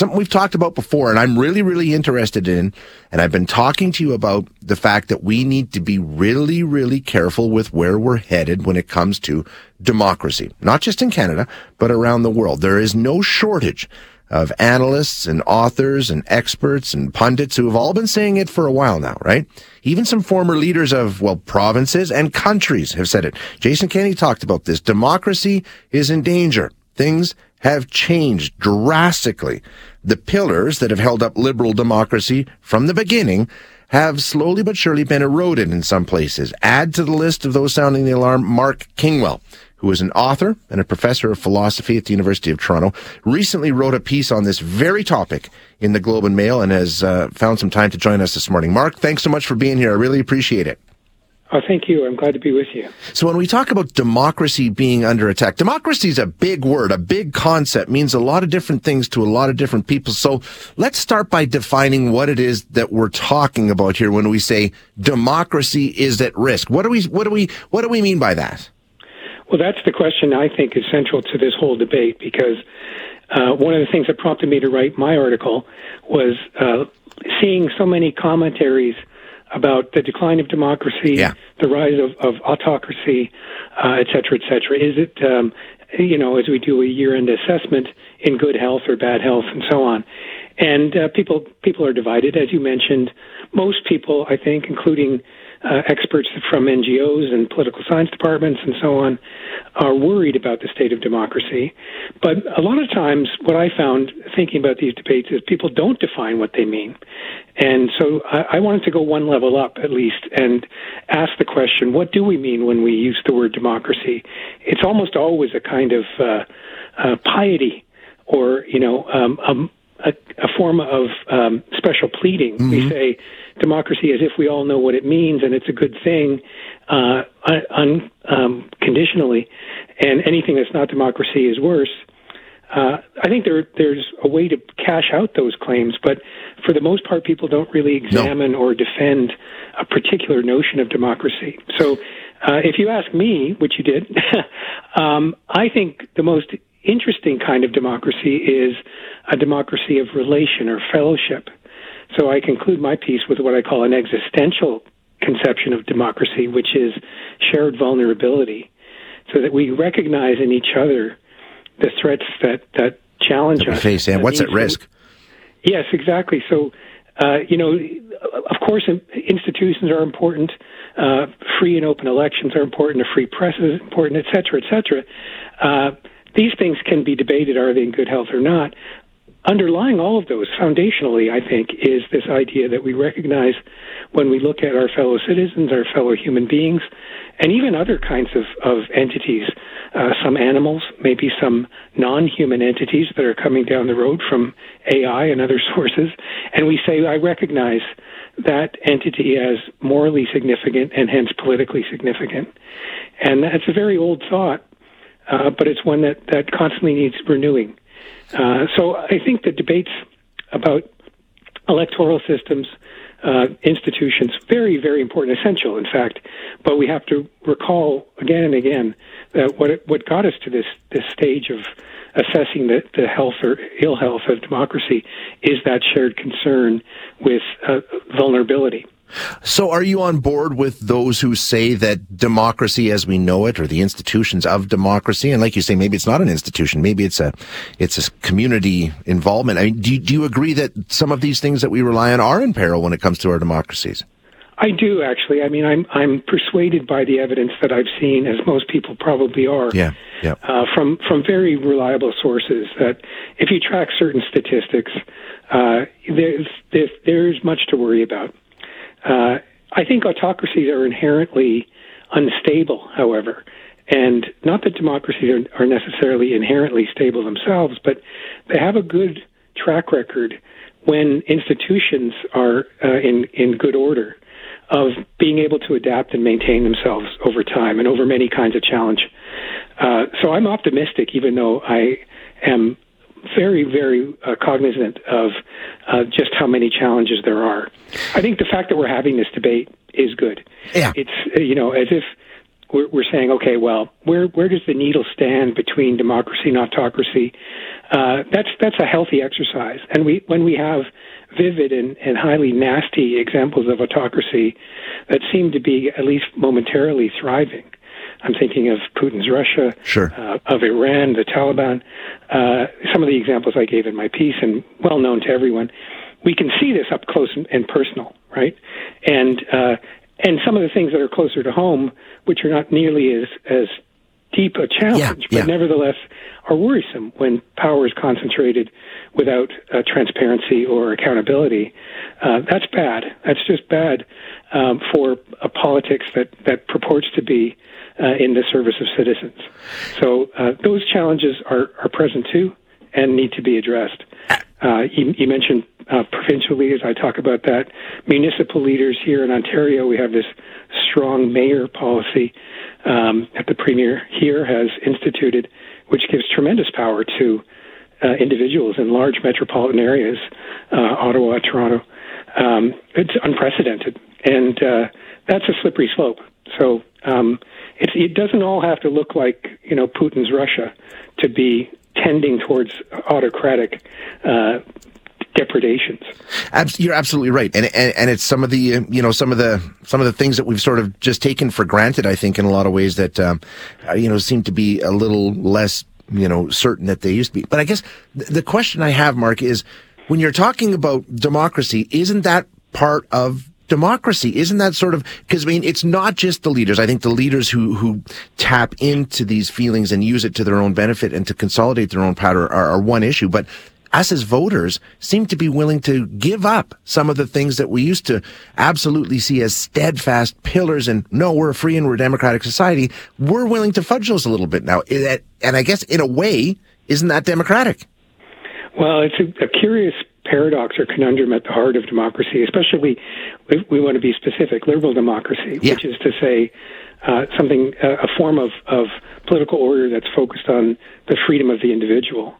something we've talked about before, and I'm really, really interested in. And I've been talking to you about the fact that we need to be really, really careful with where we're headed when it comes to democracy, not just in Canada, but around the world. There is no shortage of analysts and authors and experts and pundits who have all been saying it for a while now, right? Even some former leaders of, well, provinces and countries have said it. Jason Kenney talked about this. Democracy is in danger. Things have changed drastically. The pillars that have held up liberal democracy from the beginning have slowly but surely been eroded in some places. Add to the list of those sounding the alarm Mark Kingwell, who is an author and a professor of philosophy at the University of Toronto, recently wrote a piece on this very topic in the Globe and Mail and has uh, found some time to join us this morning. Mark, thanks so much for being here. I really appreciate it. Oh, thank you. I'm glad to be with you. So when we talk about democracy being under attack, democracy is a big word, a big concept, means a lot of different things to a lot of different people. So let's start by defining what it is that we're talking about here when we say democracy is at risk. What do we, what do we, what do we mean by that? Well, that's the question I think is central to this whole debate because uh, one of the things that prompted me to write my article was uh, seeing so many commentaries about the decline of democracy, yeah. the rise of, of autocracy, uh, et cetera, et cetera. Is it, um, you know, as we do a year-end assessment in good health or bad health and so on? And uh, people people are divided, as you mentioned. Most people, I think, including uh, experts from NGOs and political science departments and so on are worried about the state of democracy. But a lot of times, what I found thinking about these debates is people don't define what they mean. And so I, I wanted to go one level up at least and ask the question what do we mean when we use the word democracy? It's almost always a kind of uh, uh, piety or, you know, um, um, a, a form of um, special pleading. Mm-hmm. We say democracy as if we all know what it means and it's a good thing uh, unconditionally, un- and anything that's not democracy is worse. Uh, I think there there's a way to cash out those claims, but for the most part, people don't really examine no. or defend a particular notion of democracy. So, uh, if you ask me, which you did, um, I think the most interesting kind of democracy is a democracy of relation or fellowship. So I conclude my piece with what I call an existential conception of democracy, which is shared vulnerability, so that we recognize in each other the threats that, that challenge that us. Face, and what's at risk? Yes, exactly. So, uh, you know, of course, institutions are important. Uh, free and open elections are important. A free press is important, et cetera, et cetera. Uh, these things can be debated: are they in good health or not? Underlying all of those, foundationally, I think, is this idea that we recognize when we look at our fellow citizens, our fellow human beings, and even other kinds of, of entities, uh, some animals, maybe some non human entities that are coming down the road from AI and other sources, and we say, I recognize that entity as morally significant and hence politically significant. And that's a very old thought, uh, but it's one that, that constantly needs renewing. Uh, so I think the debates about electoral systems, uh, institutions, very, very important, essential, in fact. But we have to recall again and again that what it, what got us to this this stage of assessing the, the health or ill health of democracy is that shared concern with uh, vulnerability. So, are you on board with those who say that democracy, as we know it, or the institutions of democracy, and like you say, maybe it's not an institution, maybe it's a, it's a community involvement. I mean, do you, do you agree that some of these things that we rely on are in peril when it comes to our democracies? I do actually. I mean, I'm I'm persuaded by the evidence that I've seen, as most people probably are. Yeah, yeah. Uh, from from very reliable sources. That if you track certain statistics, uh, there's, there's there's much to worry about. Uh, I think autocracies are inherently unstable, however. And not that democracies are, are necessarily inherently stable themselves, but they have a good track record when institutions are uh, in, in good order of being able to adapt and maintain themselves over time and over many kinds of challenge. Uh, so I'm optimistic, even though I am very, very uh, cognizant of uh, just how many challenges there are. I think the fact that we're having this debate is good. Yeah. It's, you know, as if we're, we're saying, okay, well, where where does the needle stand between democracy and autocracy? Uh, that's that's a healthy exercise, and we when we have vivid and, and highly nasty examples of autocracy that seem to be at least momentarily thriving. I'm thinking of Putin's Russia, sure. uh, of Iran, the Taliban. Uh, some of the examples I gave in my piece, and well known to everyone. We can see this up close and personal, right? And uh, and some of the things that are closer to home, which are not nearly as as deep a challenge, yeah, but nevertheless are worrisome when power is concentrated without uh, transparency or accountability. Uh, that's bad. That's just bad um, for a politics that, that purports to be uh, in the service of citizens. So uh, those challenges are, are present too and need to be addressed. Uh, you, you, mentioned uh, provincial leaders. I talk about that. Municipal leaders here in Ontario, we have this strong mayor policy um, that the premier here has instituted, which gives tremendous power to uh, individuals in large metropolitan areas, uh, Ottawa, Toronto. Um, it's unprecedented, and that's a slippery slope. So um, it doesn't all have to look like you know Putin's Russia to be tending towards autocratic uh, depredations. You're absolutely right, and, and and it's some of the you know some of the some of the things that we've sort of just taken for granted. I think in a lot of ways that um, uh, you know seem to be a little less you know certain that they used to be. But I guess the question I have, Mark, is when you're talking about democracy, isn't that part of democracy. Isn't that sort of, because I mean, it's not just the leaders. I think the leaders who, who tap into these feelings and use it to their own benefit and to consolidate their own power are, are one issue. But us as voters seem to be willing to give up some of the things that we used to absolutely see as steadfast pillars and no, we're a free and we're a democratic society. We're willing to fudge those a little bit now. And I guess in a way, isn't that democratic? Well, it's a, a curious paradox or conundrum at the heart of democracy, especially if we want to be specific, liberal democracy, yeah. which is to say uh, something, uh, a form of, of political order that's focused on the freedom of the individual.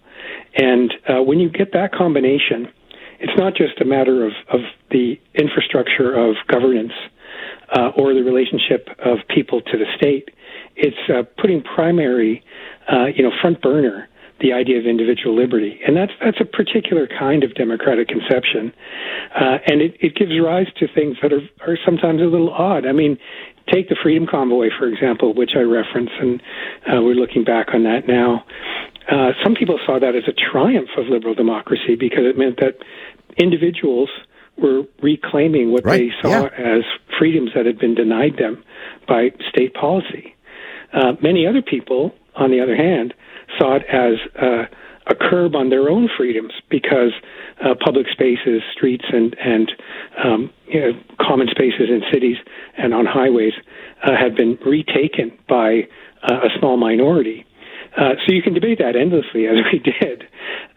And uh, when you get that combination, it's not just a matter of, of the infrastructure of governance uh, or the relationship of people to the state. It's uh, putting primary, uh, you know, front burner the idea of individual liberty, and that's that's a particular kind of democratic conception, uh, and it, it gives rise to things that are are sometimes a little odd. I mean, take the Freedom Convoy for example, which I reference, and uh, we're looking back on that now. Uh, some people saw that as a triumph of liberal democracy because it meant that individuals were reclaiming what right. they saw yeah. as freedoms that had been denied them by state policy. Uh, many other people, on the other hand, saw it as uh, a curb on their own freedoms because uh, public spaces, streets, and and um, you know, common spaces in cities and on highways uh, had been retaken by uh, a small minority. Uh, so you can debate that endlessly, as we did.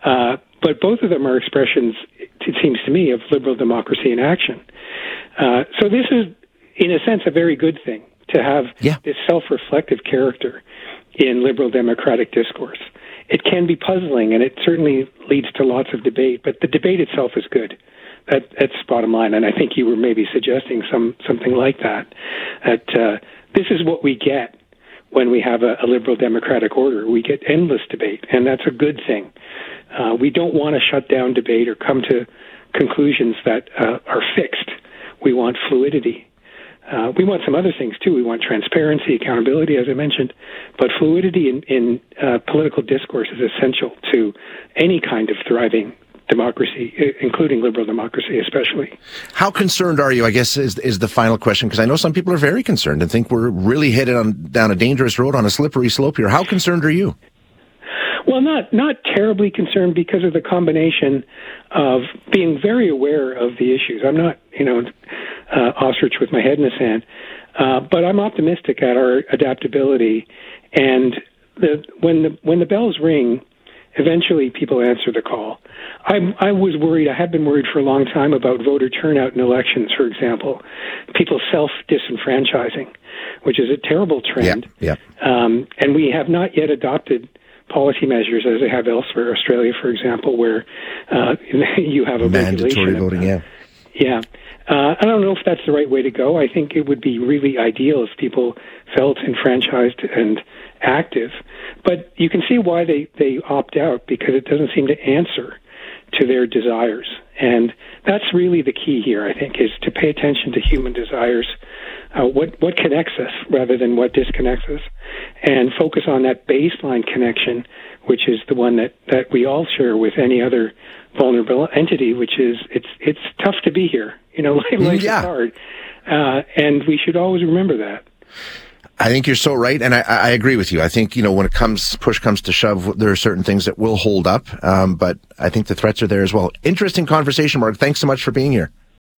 Uh, but both of them are expressions, it seems to me, of liberal democracy in action. Uh, so this is, in a sense, a very good thing to have yeah. this self-reflective character in liberal democratic discourse. It can be puzzling, and it certainly leads to lots of debate. But the debate itself is good. That, that's bottom line, and I think you were maybe suggesting some something like that. That uh, this is what we get when we have a, a, liberal democratic order. We get endless debate, and that's a good thing. Uh, we don't want to shut down debate or come to conclusions that uh, are fixed. We want fluidity. Uh, we want some other things too. We want transparency, accountability, as I mentioned, but fluidity in, in uh, political discourse is essential to any kind of thriving democracy, including liberal democracy, especially. How concerned are you? I guess is is the final question because I know some people are very concerned and think we're really headed on down a dangerous road on a slippery slope here. How concerned are you? Well, not not terribly concerned because of the combination of being very aware of the issues. I'm not, you know, uh, ostrich with my head in the sand, uh, but I'm optimistic at our adaptability. And the, when the when the bells ring, eventually people answer the call. I, I was worried, I have been worried for a long time about voter turnout in elections, for example, people self disenfranchising, which is a terrible trend. Yeah, yeah. Um, and we have not yet adopted policy measures as they have elsewhere, Australia, for example, where uh, you have a mandatory voting. Yeah. Yeah. Uh, I don't know if that's the right way to go. I think it would be really ideal if people felt enfranchised and active. But you can see why they, they opt out because it doesn't seem to answer to their desires. And that's really the key here, I think, is to pay attention to human desires, uh, what, what connects us rather than what disconnects us, and focus on that baseline connection, which is the one that, that we all share with any other vulnerable entity, which is it's, it's tough to be here. You know, life yeah. is hard. Uh, and we should always remember that. I think you're so right, and I, I, agree with you. I think you know when it comes push comes to shove, there are certain things that will hold up, um, but I think the threats are there as well. Interesting conversation, Mark. Thanks so much for being here.